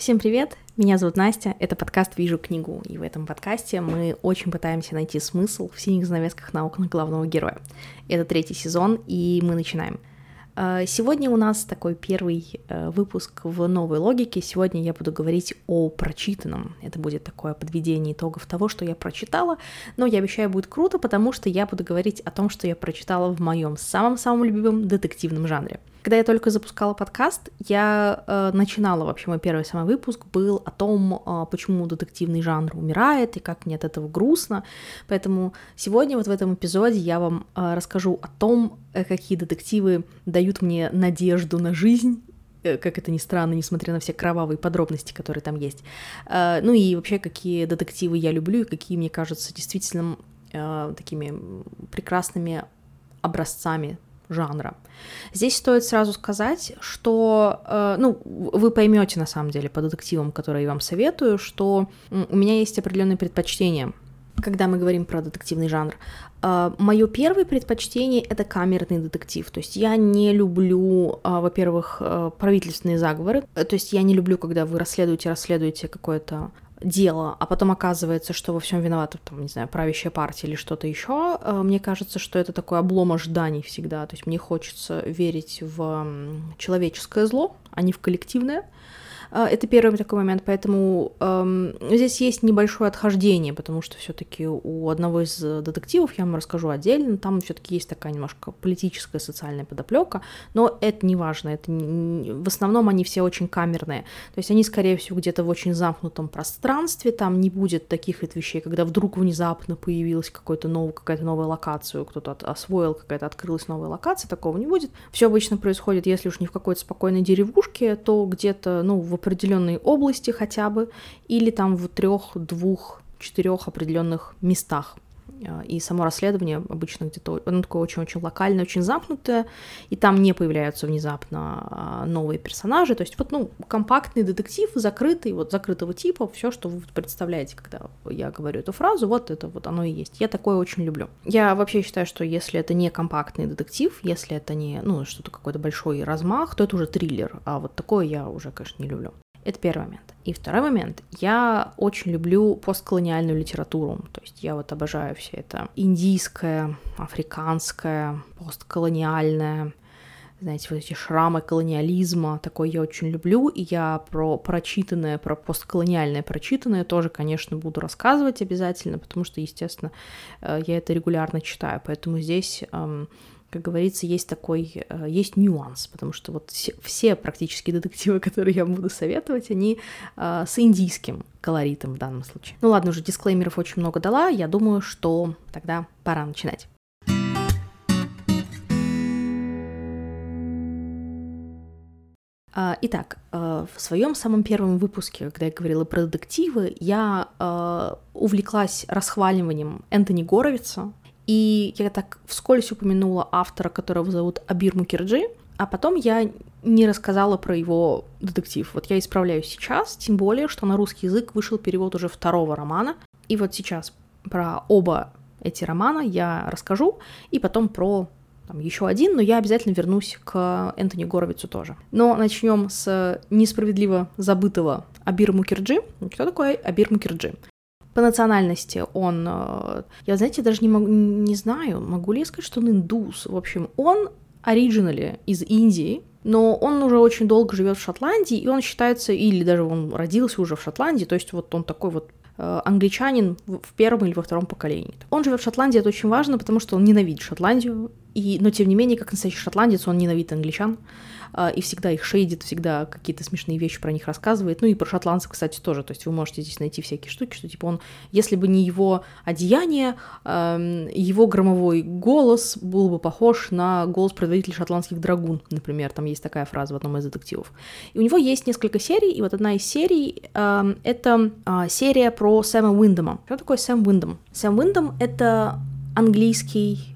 Всем привет! Меня зовут Настя, это подкаст «Вижу книгу», и в этом подкасте мы очень пытаемся найти смысл в синих занавесках на окнах главного героя. Это третий сезон, и мы начинаем. А, сегодня у нас такой первый э, выпуск в новой логике. Сегодня я буду говорить о прочитанном. Это будет такое подведение итогов того, что я прочитала. Но я обещаю, будет круто, потому что я буду говорить о том, что я прочитала в моем самом-самом любимом детективном жанре. Когда я только запускала подкаст, я э, начинала, вообще мой первый самый выпуск был о том, э, почему детективный жанр умирает и как мне от этого грустно. Поэтому сегодня вот в этом эпизоде я вам э, расскажу о том, э, какие детективы дают мне надежду на жизнь э, как это ни странно, несмотря на все кровавые подробности, которые там есть. Э, ну и вообще, какие детективы я люблю и какие мне кажутся действительно э, такими прекрасными образцами жанра. Здесь стоит сразу сказать, что, э, ну, вы поймете на самом деле по детективам, которые я вам советую, что у меня есть определенные предпочтения когда мы говорим про детективный жанр. Uh, Мое первое предпочтение это камерный детектив. То есть я не люблю, uh, во-первых, uh, правительственные заговоры. То есть я не люблю, когда вы расследуете, расследуете какое-то дело, а потом оказывается, что во всем виновата, там, не знаю, правящая партия или что-то еще, э, мне кажется, что это такой облом ожиданий всегда. То есть мне хочется верить в человеческое зло, а не в коллективное. А, это первый такой момент, поэтому эм, здесь есть небольшое отхождение, потому что все-таки у одного из детективов, я вам расскажу отдельно, там все-таки есть такая немножко политическая, социальная подоплека, но это не важно, это не... в основном они все очень камерные, то есть они, скорее всего, где-то в очень замкнутом пространстве, там не будет таких вот вещей, когда вдруг внезапно появилась какой-то новый, какая-то новая локация, кто-то освоил, какая-то открылась новая локация, такого не будет. Все обычно происходит, если уж не в какой-то спокойной деревушке, то где-то, ну, в определенной области хотя бы, или там в трех, двух, четырех определенных местах. А, и само расследование обычно где-то, оно такое очень-очень локальное, очень замкнутое, и там не появляются внезапно а, новые персонажи. То есть вот, ну, компактный детектив, закрытый, вот закрытого типа, все, что вы представляете, когда я говорю эту фразу, вот это вот оно и есть. Я такое очень люблю. Я вообще считаю, что если это не компактный детектив, если это не, ну, что-то какой-то большой размах, то это уже триллер, а вот такое я уже, конечно, не люблю. Это первый момент. И второй момент. Я очень люблю постколониальную литературу. То есть я вот обожаю все это индийское, африканское, постколониальное, знаете, вот эти шрамы колониализма, такое я очень люблю, и я про прочитанное, про постколониальное прочитанное тоже, конечно, буду рассказывать обязательно, потому что, естественно, э, я это регулярно читаю, поэтому здесь эм, как говорится, есть такой, э, есть нюанс, потому что вот все, все практически детективы, которые я буду советовать, они э, с индийским колоритом в данном случае. Ну ладно, уже дисклеймеров очень много дала, я думаю, что тогда пора начинать. А, итак, э, в своем самом первом выпуске, когда я говорила про детективы, я увлеклась расхваливанием Энтони Горовица, и я так вскользь упомянула автора, которого зовут Абир Мукерджи, а потом я не рассказала про его детектив. Вот я исправляю сейчас, тем более, что на русский язык вышел перевод уже второго романа. И вот сейчас про оба эти романа я расскажу, и потом про еще один, но я обязательно вернусь к Энтони Горовицу тоже. Но начнем с несправедливо забытого Абир Мукерджи. Кто такой Абир Мукерджи? По национальности он, э, я, знаете, даже не, могу, не знаю, могу ли я сказать, что он индус. В общем, он originally из Индии, но он уже очень долго живет в Шотландии, и он считается, или даже он родился уже в Шотландии, то есть вот он такой вот э, англичанин в первом или во втором поколении. Он живет в Шотландии, это очень важно, потому что он ненавидит Шотландию, и, но тем не менее, как настоящий шотландец, он ненавидит англичан. А, и всегда их шейдит, всегда какие-то смешные вещи про них рассказывает. Ну и про шотландцев, кстати, тоже. То есть вы можете здесь найти всякие штуки, что типа он, если бы не его одеяние, его громовой голос был бы похож на голос предводителя шотландских драгун, например. Там есть такая фраза в одном из детективов. И у него есть несколько серий, и вот одна из серий — это а, серия про Сэма Уиндома. Что такое Сэм Уиндом? Сэм Уиндом — это английский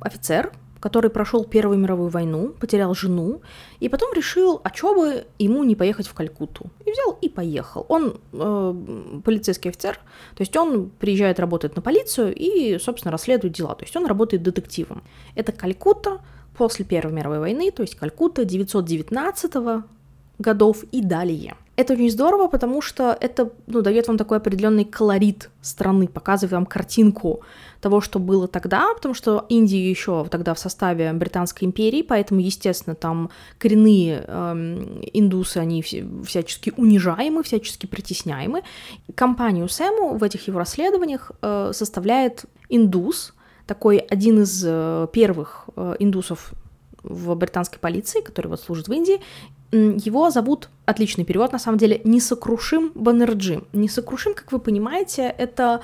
офицер, который прошел Первую мировую войну, потерял жену, и потом решил, а чё бы ему не поехать в Калькутту. И взял и поехал. Он э, полицейский офицер, то есть он приезжает работать на полицию и, собственно, расследует дела. То есть он работает детективом. Это Калькутта после Первой мировой войны, то есть Калькутта 919 годов и далее. Это очень здорово, потому что это ну, дает вам такой определенный колорит страны, показывает вам картинку того, что было тогда, потому что Индия еще тогда в составе Британской империи, поэтому, естественно, там коренные эм, индусы, они всячески унижаемы, всячески притесняемы. Компанию Сэму в этих его расследованиях э, составляет индус, такой один из э, первых э, индусов в британской полиции, который вот служит в Индии, его зовут, отличный перевод, на самом деле, Несокрушим Баннерджи. Несокрушим, как вы понимаете, это,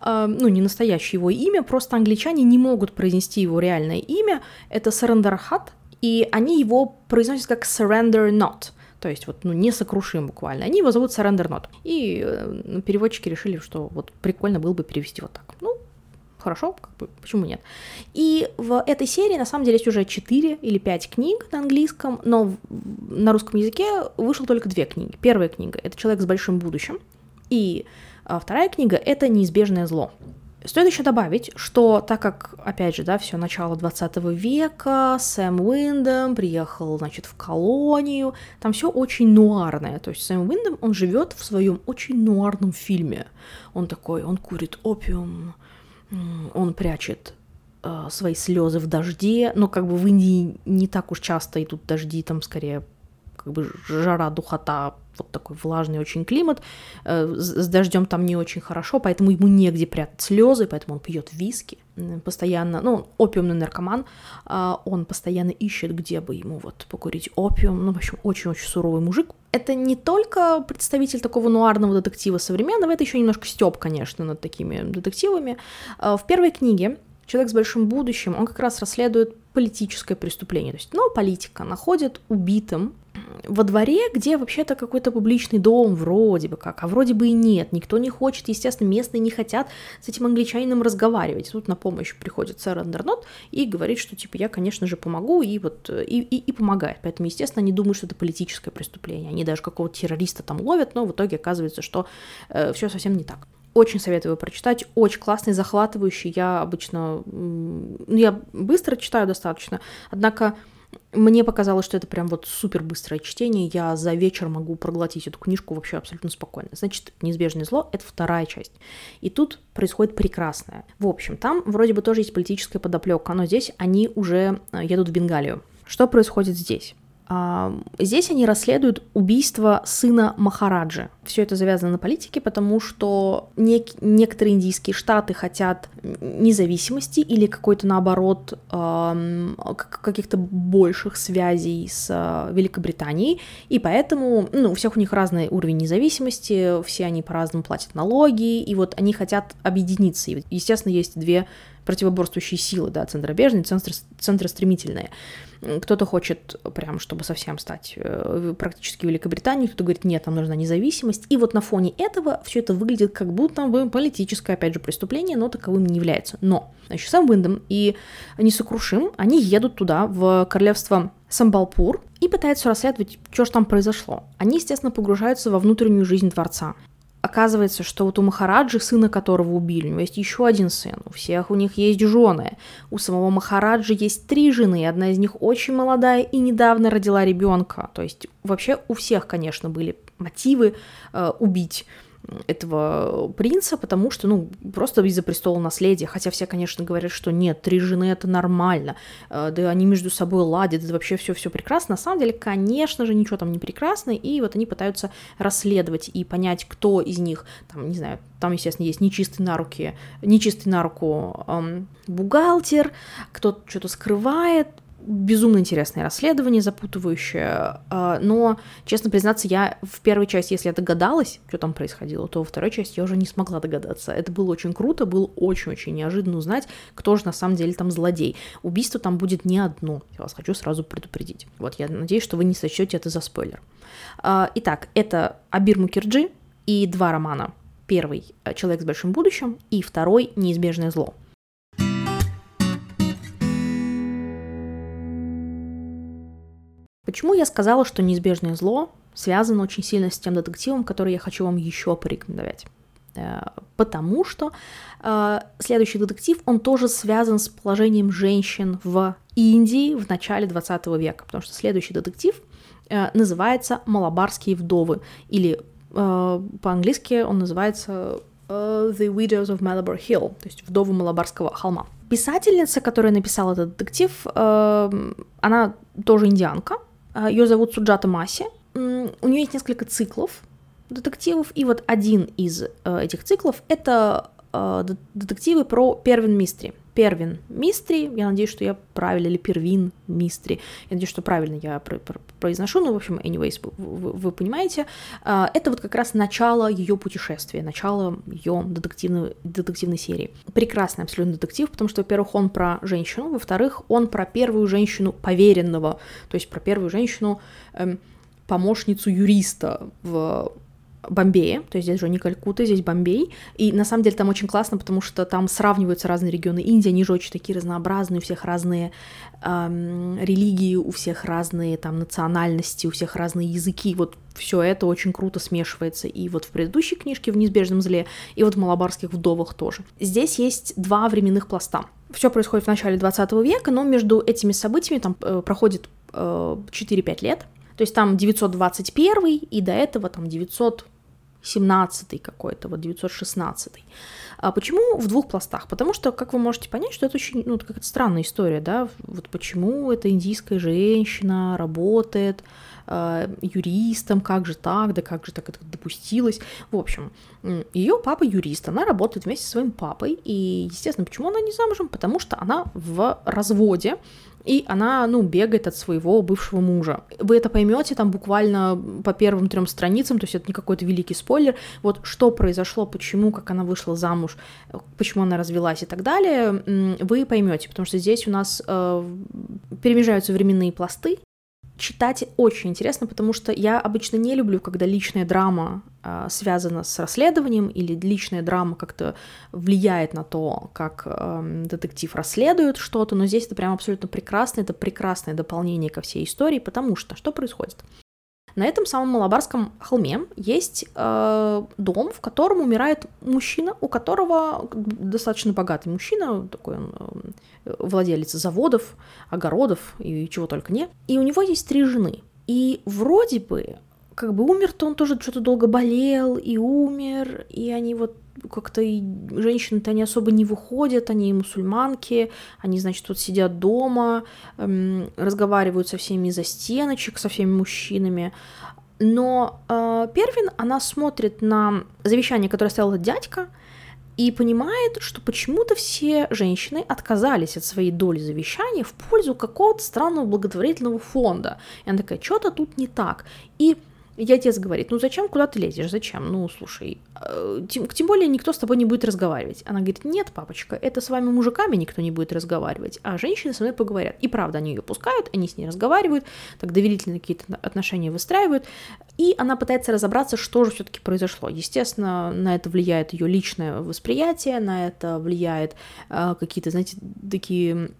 э, ну, не настоящее его имя, просто англичане не могут произнести его реальное имя. Это Сарендархат, и они его произносят как Surrender Not. То есть вот, ну, несокрушим буквально. Они его зовут Surrender Not. И э, переводчики решили, что вот прикольно было бы перевести вот так. Ну, хорошо, как бы, почему нет? И в этой серии, на самом деле, есть уже 4 или 5 книг на английском, но на русском языке вышло только две книги. Первая книга — это «Человек с большим будущим», и а, вторая книга — это «Неизбежное зло». Стоит еще добавить, что так как, опять же, да, все начало 20 века, Сэм Уиндом приехал, значит, в колонию, там все очень нуарное. То есть Сэм Уиндом, он живет в своем очень нуарном фильме. Он такой, он курит опиум, он прячет э, свои слезы в дожде, но как бы в Индии не так уж часто идут дожди, там скорее как бы жара, духота, вот такой влажный очень климат, э, с дождем там не очень хорошо, поэтому ему негде прятать слезы, поэтому он пьет виски постоянно, ну, опиумный наркоман, э, он постоянно ищет, где бы ему вот покурить опиум, ну, в общем, очень-очень суровый мужик. Это не только представитель такого нуарного детектива современного, это еще немножко степ, конечно, над такими детективами. Э, в первой книге человек с большим будущим, он как раз расследует политическое преступление. То есть, ну, политика находит убитым во дворе, где вообще-то какой-то публичный дом вроде бы как, а вроде бы и нет. Никто не хочет, естественно, местные не хотят с этим англичанином разговаривать. Тут на помощь приходит сэр Андернот и говорит, что типа я, конечно же, помогу, и вот и, и, и помогает. Поэтому, естественно, они думают, что это политическое преступление. Они даже какого-то террориста там ловят, но в итоге оказывается, что э, все совсем не так. Очень советую его прочитать, очень классный, захватывающий. Я обычно, ну, я быстро читаю достаточно, однако мне показалось, что это прям вот супер быстрое чтение. Я за вечер могу проглотить эту книжку вообще абсолютно спокойно. Значит, «Неизбежное зло» — это вторая часть. И тут происходит прекрасное. В общем, там вроде бы тоже есть политическая подоплека, но здесь они уже э, едут в Бенгалию. Что происходит здесь? Здесь они расследуют убийство сына Махараджи. Все это завязано на политике, потому что нек- некоторые индийские штаты хотят независимости или какой-то, наоборот, каких-то больших связей с э, Великобританией, и поэтому ну, у всех у них разный уровень независимости, все они по-разному платят налоги, и вот они хотят объединиться. И, естественно, есть две противоборствующие силы, да, центробежные, центр, центростремительные. Кто-то хочет прям, чтобы совсем стать э, практически Великобританией, кто-то говорит, нет, нам нужна независимость. И вот на фоне этого все это выглядит как будто бы политическое, опять же, преступление, но таковым не является. Но, значит, сам Виндом и Несокрушим, они едут туда, в королевство Самбалпур, и пытаются расследовать, что же там произошло. Они, естественно, погружаются во внутреннюю жизнь дворца оказывается, что вот у Махараджи, сына которого убили, у него есть еще один сын, у всех у них есть жены. У самого Махараджи есть три жены, и одна из них очень молодая и недавно родила ребенка. То есть вообще у всех, конечно, были мотивы э, убить этого принца, потому что, ну, просто из-за престола наследия, хотя все, конечно, говорят, что нет, три жены это нормально, э, да они между собой ладят, это вообще все-все прекрасно. На самом деле, конечно же, ничего там не прекрасно, и вот они пытаются расследовать и понять, кто из них, там, не знаю, там, естественно, есть нечистый на руки, нечистый на руку эм, бухгалтер, кто что-то скрывает, безумно интересное расследование, запутывающее, а, но, честно признаться, я в первой части, если я догадалась, что там происходило, то во второй части я уже не смогла догадаться. Это было очень круто, было очень-очень неожиданно узнать, кто же на самом деле там злодей. Убийство там будет не одно, я вас хочу сразу предупредить. Вот, я надеюсь, что вы не сочтете это за спойлер. А, итак, это Абир Мукерджи и два романа. Первый «Человек с большим будущим» и второй «Неизбежное зло». Почему я сказала, что неизбежное зло связано очень сильно с тем детективом, который я хочу вам еще порекомендовать? Э, потому что э, следующий детектив, он тоже связан с положением женщин в Индии в начале 20 века, потому что следующий детектив э, называется «Малабарские вдовы», или по-английски он называется «The Widows of Malabar Hill», то есть «Вдовы Малабарского холма». Писательница, которая написала этот детектив, она тоже индианка, ее зовут Суджата Маси, у нее есть несколько циклов детективов, и вот один из э, этих циклов — это э, детективы про Первин Мистри. Первин Мистри, я надеюсь, что я правильно, или Первин Мистри, я надеюсь, что правильно я произношу, ну, в общем, anyways, вы, вы понимаете, э, это вот как раз начало ее путешествия, начало ее детективной, детективной серии. Прекрасный абсолютно детектив, потому что, во-первых, он про женщину, во-вторых, он про первую женщину поверенного, то есть про первую женщину, эм, помощницу юриста в Бомбее, то есть здесь же не Калькутта, здесь Бомбей, и на самом деле там очень классно, потому что там сравниваются разные регионы Индии, они же очень такие разнообразные, у всех разные эм, религии, у всех разные там национальности, у всех разные языки, вот все это очень круто смешивается и вот в предыдущей книжке «В неизбежном зле», и вот в «Малабарских вдовах» тоже. Здесь есть два временных пласта. Все происходит в начале 20 века, но между этими событиями там э, проходит э, 4-5 лет, то есть там 921 и до этого там 900 17 какой-то, вот 916. А почему в двух пластах? Потому что, как вы можете понять, что это очень, ну, какая-то странная история, да, вот почему эта индийская женщина работает э, юристом, как же так, да как же так это допустилось. В общем, ее папа юрист, она работает вместе со своим папой, и, естественно, почему она не замужем? Потому что она в разводе, и она, ну, бегает от своего бывшего мужа. Вы это поймете там буквально по первым трем страницам, то есть это не какой-то великий спойлер. Вот что произошло, почему, как она вышла замуж, почему она развелась и так далее, вы поймете, потому что здесь у нас э, перемежаются временные пласты, читать очень интересно, потому что я обычно не люблю, когда личная драма э, связана с расследованием или личная драма как-то влияет на то, как э, детектив расследует что-то, но здесь это прям абсолютно прекрасно, это прекрасное дополнение ко всей истории, потому что что происходит? На этом самом Малабарском холме есть э, дом, в котором умирает мужчина, у которого достаточно богатый мужчина, такой он э, владелец заводов, огородов и чего только не. И у него есть три жены. И вроде бы как бы умер-то он тоже что-то долго болел и умер, и они вот как-то женщины-то они особо не выходят, они мусульманки, они, значит, вот сидят дома, эм, разговаривают со всеми за стеночек, со всеми мужчинами. Но э, Первин, она смотрит на завещание, которое оставил дядька, и понимает, что почему-то все женщины отказались от своей доли завещания в пользу какого-то странного благотворительного фонда. И она такая, что-то тут не так. И и отец говорит, ну зачем, куда ты лезешь, зачем? Ну, слушай, э, тем, тем более никто с тобой не будет разговаривать. Она говорит, нет, папочка, это с вами мужиками никто не будет разговаривать, а женщины со мной поговорят. И правда, они ее пускают, они с ней разговаривают, так доверительные какие-то отношения выстраивают, и она пытается разобраться, что же все-таки произошло. Естественно, на это влияет ее личное восприятие, на это влияет э, какие-то, знаете, такие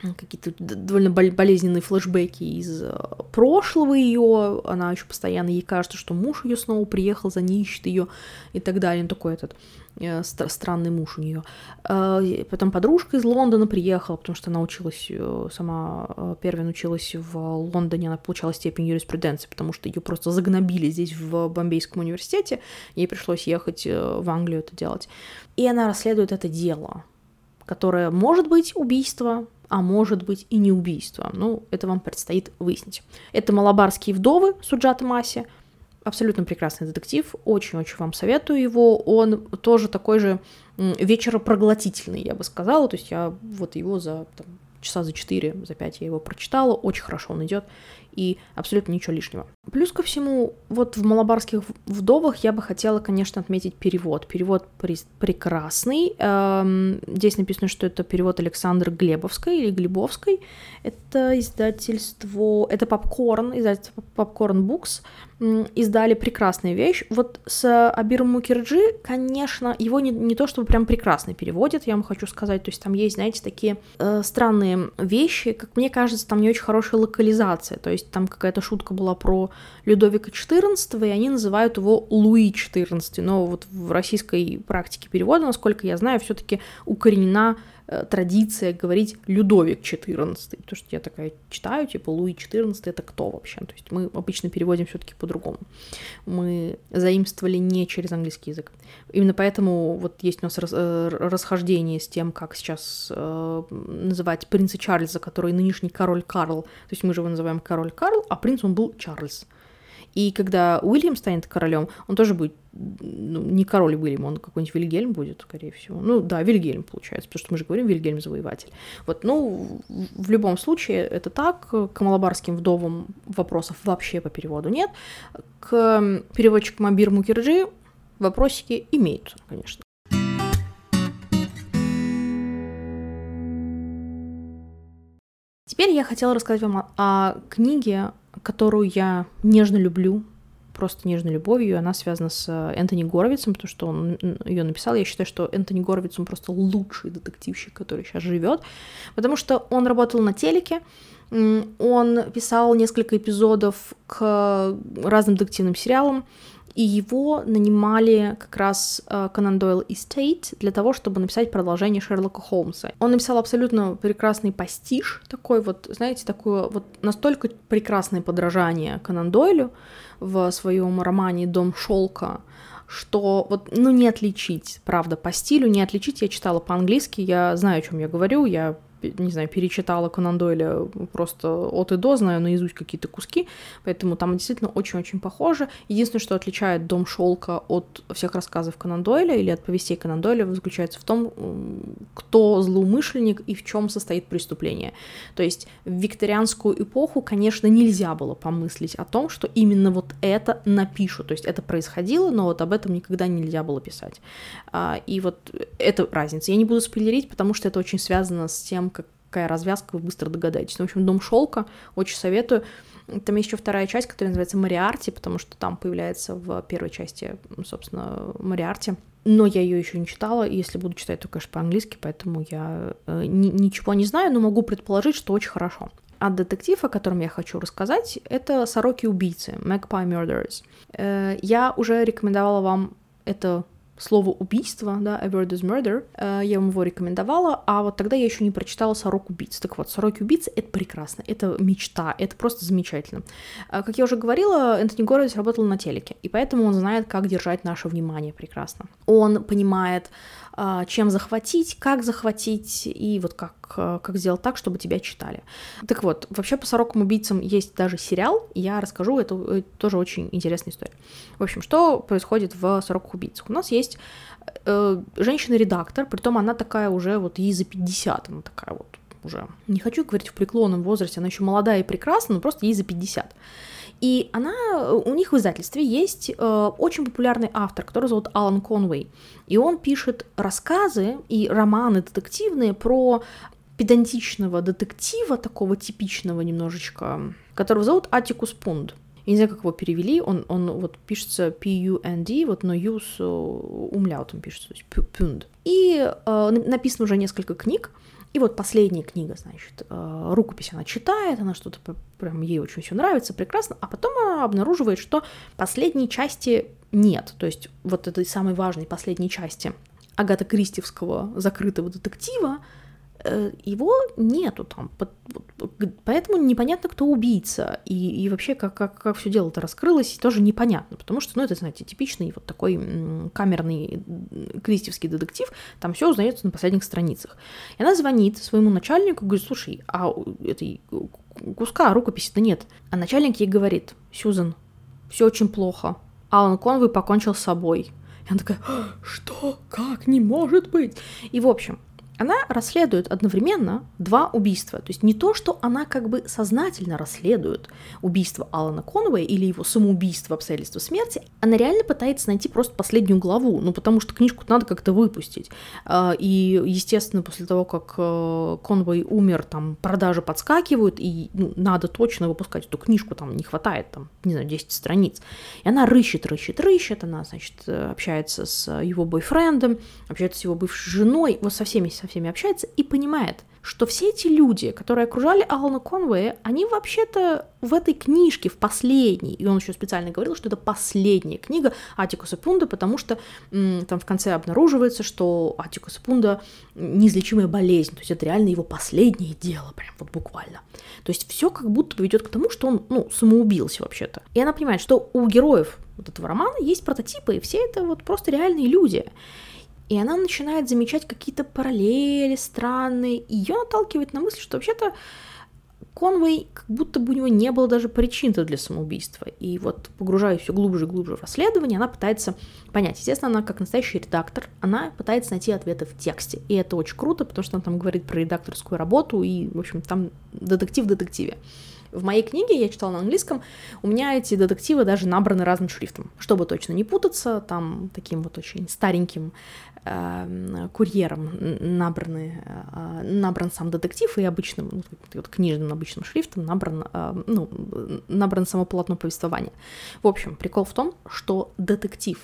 какие-то довольно болезненные флешбеки из э, прошлого ее, она еще постоянно ей кажется, что муж ее снова приехал, за ней ищет ее и так далее, он такой этот э, странный муж у нее. Э, потом подружка из Лондона приехала, потому что она училась, сама Первин училась в Лондоне, она получала степень юриспруденции, потому что ее просто загнобили здесь в Бомбейском университете, ей пришлось ехать в Англию это делать. И она расследует это дело, которое может быть убийство, а может быть и не убийство. Ну, это вам предстоит выяснить. Это «Малабарские вдовы» Суджата Маси. Абсолютно прекрасный детектив, очень-очень вам советую его. Он тоже такой же вечеропроглотительный, я бы сказала. То есть я вот его за там, часа за 4, за 5 я его прочитала, очень хорошо он идет и абсолютно ничего лишнего. Плюс ко всему, вот в «Малабарских вдовах» я бы хотела, конечно, отметить перевод. Перевод прекрасный. Эм, здесь написано, что это перевод Александры Глебовской или Глебовской. Это издательство, это Попкорн, издательство Попкорн Букс издали прекрасную вещь. Вот с Абиром Мукерджи, конечно, его не, не то чтобы прям прекрасно переводят, я вам хочу сказать, то есть там есть, знаете, такие э, странные вещи, как мне кажется, там не очень хорошая локализация, то есть там какая-то шутка была про Людовика XIV, и они называют его Луи XIV, но вот в российской практике перевода, насколько я знаю, все таки укоренена традиция говорить Людовик XIV, потому что я такая читаю, типа Луи XIV это кто вообще? То есть мы обычно переводим все таки по-другому. Мы заимствовали не через английский язык. Именно поэтому вот есть у нас э, расхождение с тем, как сейчас э, называть принца Чарльза, который нынешний король Карл. То есть мы же его называем король Карл, а принц он был Чарльз. И когда Уильям станет королем, он тоже будет ну, не король Уильям, он какой-нибудь Вильгельм будет, скорее всего. Ну да, Вильгельм получается, потому что мы же говорим Вильгельм завоеватель. Вот, ну, в любом случае это так. К малабарским вдовам вопросов вообще по переводу нет. К переводчикам Абир Мукерджи вопросики имеются, конечно. Теперь я хотела рассказать вам о, о книге, которую я нежно люблю, просто нежной любовью, она связана с э, Энтони Горовицем, потому что он ее написал. Я считаю, что Энтони Горовиц, он просто лучший детективщик, который сейчас живет, потому что он работал на телеке, он писал несколько эпизодов к разным детективным сериалам, и его нанимали как раз Конан Дойл и Стейт для того, чтобы написать продолжение Шерлока Холмса. Он написал абсолютно прекрасный пастиш, такой вот, знаете, такое вот настолько прекрасное подражание Конан Дойлю в своем романе «Дом шелка», что вот, ну, не отличить, правда, по стилю, не отличить. Я читала по-английски, я знаю, о чем я говорю, я не знаю, перечитала Конан Дойля просто от и до, знаю наизусть какие-то куски, поэтому там действительно очень-очень похоже. Единственное, что отличает «Дом шелка» от всех рассказов Конан Дойля или от повестей Конан Дойля, заключается в том, кто злоумышленник и в чем состоит преступление. То есть в викторианскую эпоху, конечно, нельзя было помыслить о том, что именно вот это напишут. То есть это происходило, но вот об этом никогда нельзя было писать. А, и вот это разница. Я не буду спойлерить, потому что это очень связано с тем, какая развязка, вы быстро догадаетесь. Ну, в общем, «Дом шелка» очень советую. Там еще вторая часть, которая называется «Мариарти», потому что там появляется в первой части, собственно, Мариарти. Но я ее еще не читала, и если буду читать, то, конечно, по-английски, поэтому я э, ни, ничего не знаю, но могу предположить, что очень хорошо. А детектив, о котором я хочу рассказать, это «Сороки-убийцы» Magpie Murders. Э, я уже рекомендовала вам это слово убийство, да, A Word is Murder, э, я вам его рекомендовала, а вот тогда я еще не прочитала «Сорок убийц». Так вот, «Сороки убийцы» — это прекрасно, это мечта, это просто замечательно. Э, как я уже говорила, Энтони Гордис работал на телеке, и поэтому он знает, как держать наше внимание прекрасно. Он понимает, чем захватить, как захватить, и вот как, как сделать так, чтобы тебя читали. Так вот, вообще по «Сорокам убийцам» есть даже сериал, я расскажу, это, это тоже очень интересная история. В общем, что происходит в «Сороках убийцах»? У нас есть э, женщина-редактор, притом она такая уже, вот ей за 50, она такая вот уже, не хочу говорить в преклонном возрасте, она еще молодая и прекрасна, но просто ей за 50. И она, у них в издательстве есть э, очень популярный автор, который зовут Алан Конвей. И он пишет рассказы и романы детективные про педантичного детектива, такого типичного немножечко, которого зовут Атикус Пунд. Я не знаю, как его перевели, он, он вот пишется P-U-N-D, вот, но U с умляутом пишется, то есть пюнд. И э, написано уже несколько книг, и вот последняя книга, значит, э, рукопись она читает, она что-то прям ей очень все нравится, прекрасно, а потом она обнаруживает, что последней части нет, то есть вот этой самой важной последней части Агата Кристевского закрытого детектива, его нету там, поэтому непонятно, кто убийца, и, и вообще, как, как, как все дело-то раскрылось, тоже непонятно, потому что, ну, это, знаете, типичный вот такой камерный кристевский детектив, там все узнается на последних страницах. И она звонит своему начальнику, говорит, слушай, а этой куска рукописи-то нет. А начальник ей говорит, Сьюзан, все очень плохо, Алан Конвей покончил с собой. И она такая, что? Как? Не может быть! И, в общем, она расследует одновременно два убийства. То есть не то, что она как бы сознательно расследует убийство Алана Конвея или его самоубийство, обстоятельства смерти, она реально пытается найти просто последнюю главу, ну потому что книжку надо как-то выпустить. А, и, естественно, после того, как э, Конвей умер, там продажи подскакивают, и ну, надо точно выпускать эту книжку, там не хватает, там, не знаю, 10 страниц. И она рыщет, рыщет, рыщет, она, значит, общается с его бойфрендом, общается с его бывшей женой, вот со всеми, со со всеми общается и понимает, что все эти люди, которые окружали Алана Конвея, они вообще-то в этой книжке, в последней, и он еще специально говорил, что это последняя книга Атикуса Пунда, потому что м, там в конце обнаруживается, что Атикуса Пунда неизлечимая болезнь, то есть это реально его последнее дело, прям вот буквально. То есть все как будто ведет к тому, что он, ну, самоубился вообще-то. И она понимает, что у героев вот этого романа есть прототипы, и все это вот просто реальные люди. И она начинает замечать какие-то параллели странные, ее наталкивает на мысль, что вообще-то Конвей, как будто бы у него не было даже причин-то для самоубийства. И вот, погружаясь все глубже и глубже в расследование, она пытается понять. Естественно, она, как настоящий редактор, она пытается найти ответы в тексте. И это очень круто, потому что она там говорит про редакторскую работу, и, в общем, там детектив в детективе. В моей книге, я читала на английском, у меня эти детективы даже набраны разным шрифтом, чтобы точно не путаться, там таким вот очень стареньким курьером набраны, э, набран сам детектив, и обычным, ну, вот книжным обычным шрифтом набран, э, ну, набран само полотно повествования. В общем, прикол в том, что детектив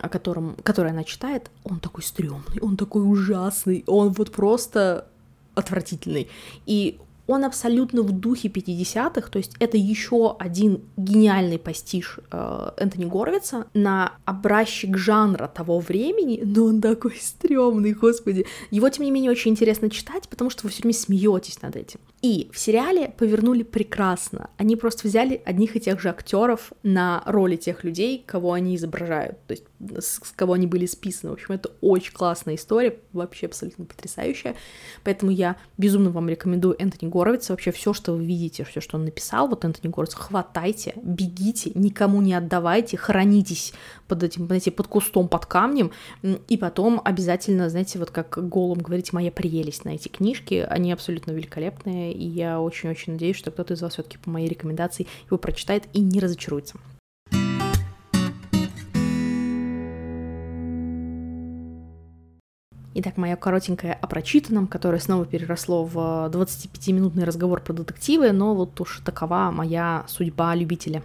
о котором, который она читает, он такой стрёмный, он такой ужасный, он вот просто отвратительный. И он абсолютно в духе 50-х, то есть это еще один гениальный постиж э, Энтони Горвица на образчик жанра того времени, но он такой стрёмный, господи. Его, тем не менее, очень интересно читать, потому что вы все время смеетесь над этим. И в сериале повернули прекрасно. Они просто взяли одних и тех же актеров на роли тех людей, кого они изображают, то есть с кого они были списаны. В общем, это очень классная история, вообще абсолютно потрясающая. Поэтому я безумно вам рекомендую Энтони Горовица. Вообще все, что вы видите, все, что он написал, вот Энтони Горовиц, хватайте, бегите, никому не отдавайте, хранитесь под этим, знаете, под кустом, под камнем, и потом обязательно, знаете, вот как голым говорить, моя прелесть на эти книжки, они абсолютно великолепные, и я очень-очень надеюсь, что кто-то из вас все таки по моей рекомендации его прочитает и не разочаруется. Итак, моя коротенькая о прочитанном, которое снова переросло в 25-минутный разговор про детективы, но вот уж такова моя судьба любителя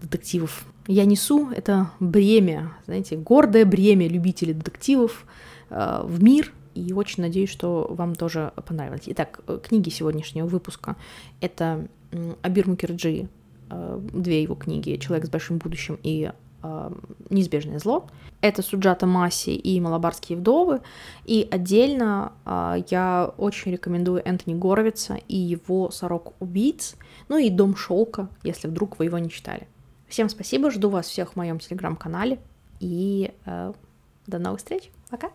детективов. Я несу это бремя, знаете, гордое бремя любителей детективов э, в мир, и очень надеюсь, что вам тоже понравилось. Итак, э, книги сегодняшнего выпуска — это Абир Мукерджи, э, две его книги «Человек с большим будущим» и «Неизбежное зло». Это Суджата Маси и «Малабарские вдовы». И отдельно я очень рекомендую Энтони Горовица и его «Сорок убийц», ну и «Дом шелка», если вдруг вы его не читали. Всем спасибо, жду вас всех в моем телеграм-канале и э, до новых встреч. Пока!